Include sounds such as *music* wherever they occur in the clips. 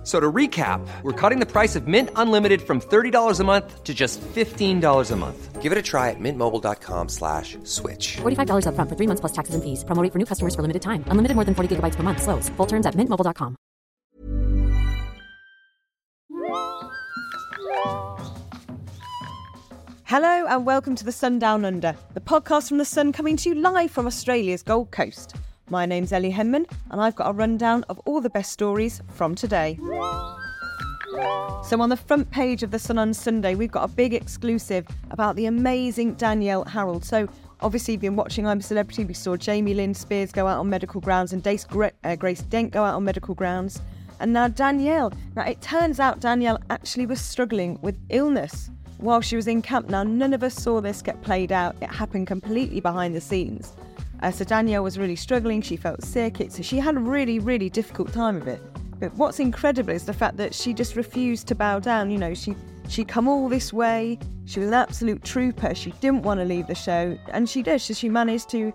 F- So to recap, we're cutting the price of Mint Unlimited from $30 a month to just $15 a month. Give it a try at mintmobile.com slash switch. $45 upfront for three months plus taxes and fees. Promo rate for new customers for limited time. Unlimited more than 40 gigabytes per month. Slows. Full terms at mintmobile.com. Hello and welcome to the Sun Down Under, the podcast from the Sun coming to you live from Australia's Gold Coast. My name's Ellie Henman and I've got a rundown of all the best stories from today. So, on the front page of the Sun on Sunday, we've got a big exclusive about the amazing Danielle Harold. So, obviously, you've been watching I'm a Celebrity. We saw Jamie Lynn Spears go out on medical grounds and Grace, uh, Grace Dent go out on medical grounds. And now Danielle. Now, it turns out Danielle actually was struggling with illness while she was in camp. Now, none of us saw this get played out, it happened completely behind the scenes. Uh, so, Danielle was really struggling. She felt sick. It, so, she had a really, really difficult time of it. But what's incredible is the fact that she just refused to bow down. You know, she she'd come all this way. She was an absolute trooper. She didn't want to leave the show, and she did. So she managed to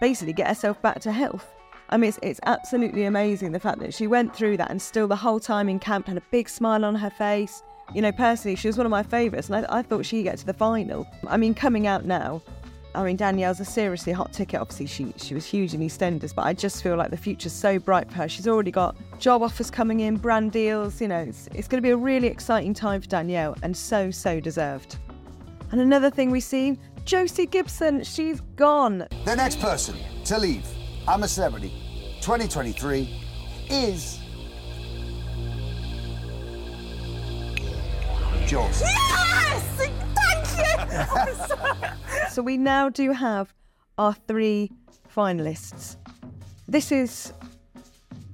basically get herself back to health. I mean, it's, it's absolutely amazing the fact that she went through that and still the whole time in camp had a big smile on her face. You know, personally, she was one of my favourites, and I, I thought she'd get to the final. I mean, coming out now, I mean, Danielle's a seriously hot ticket. Obviously, she she was huge in EastEnders, but I just feel like the future's so bright for her. She's already got job offers coming in, brand deals. You know, it's, it's going to be a really exciting time for Danielle, and so so deserved. And another thing we see, Josie Gibson, she's gone. The next person to leave I'm a Celebrity 2023 is. Jules. *laughs* So we now do have our three finalists. This is.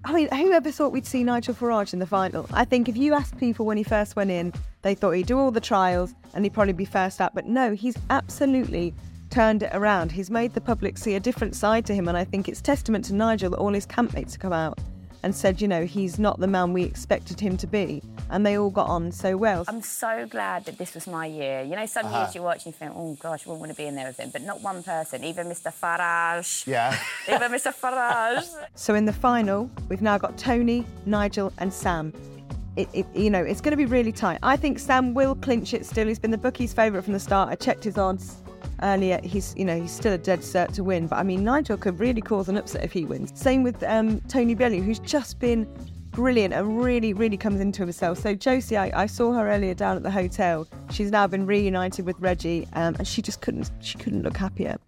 I mean, whoever thought we'd see Nigel Farage in the final? I think if you asked people when he first went in, they thought he'd do all the trials and he'd probably be first out. But no, he's absolutely turned it around. He's made the public see a different side to him. And I think it's testament to Nigel that all his campmates have come out and said, you know, he's not the man we expected him to be. And they all got on so well. I'm so glad that this was my year. You know, some Uh-huh. years you watch and you think, oh gosh, I wouldn't want to be in there with him. But not one person, even Mr. Farage. Yeah. *laughs* Even Mr. Farage. So in the final, we've now got Tony, Nigel, and Sam. It, it, you know, it's going to be really tight. I think Sam will clinch it still. He's been the bookies' favourite from the start. I checked his odds earlier. He's, you know, he's still a dead cert to win. But I mean, Nigel could really cause an upset if he wins. Same with um, Tony Bellew, who's just been brilliant and really, really comes into himself. So Josie, I, I saw her earlier down at the hotel. She's now been reunited with Reggie, um, and she just couldn't, she couldn't look happier.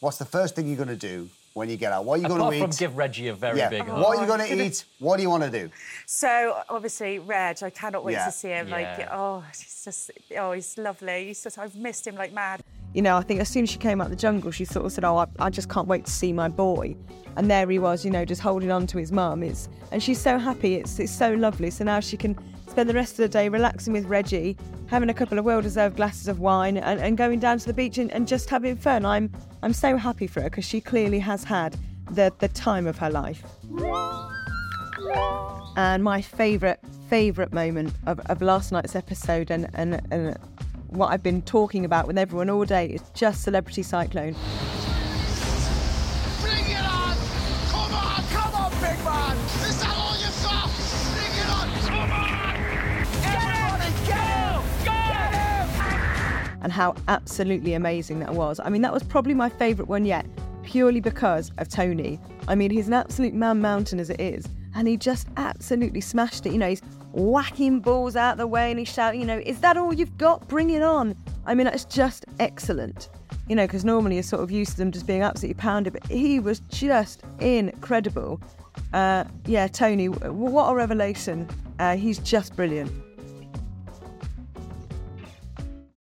What's the first thing you're going to do when you get out? What are you going Apart to from eat? give Reggie a very yeah. big hug. What are you going to eat? What do you want to do? So obviously, Reg, I cannot wait Yeah. to see him. Like, oh, he's just, oh, he's lovely. He's just, I've missed him like mad. you know, I think as soon as she came out the jungle, she sort of said, "Oh, I, I just can't wait to see my boy." And there he was, you know, just holding on to his mum. It's and she's so happy. It's it's so lovely. So now she can spend the rest of the day relaxing with Reggie, having a couple of well-deserved glasses of wine, and, and going down to the beach and, and just having fun. I'm I'm so happy for her because she clearly has had the the time of her life. And my favourite favourite moment of, of last night's episode and, and and what I've been talking about with everyone all day is just Celebrity Cyclone. Bring it on! Come on! Come on, big man! And how absolutely amazing that was. I mean, that was probably my favourite one yet, purely because of Tony. I mean, he's an absolute man mountain as it is, and he just absolutely smashed it. You know, he's whacking balls out the way and he's shouting, you know, is that all you've got? Bring it on. I mean, that's just excellent. You know, because normally you're sort of used to them just being absolutely pounded, but he was just incredible. Uh, yeah, Tony, what a revelation. Uh, he's just brilliant.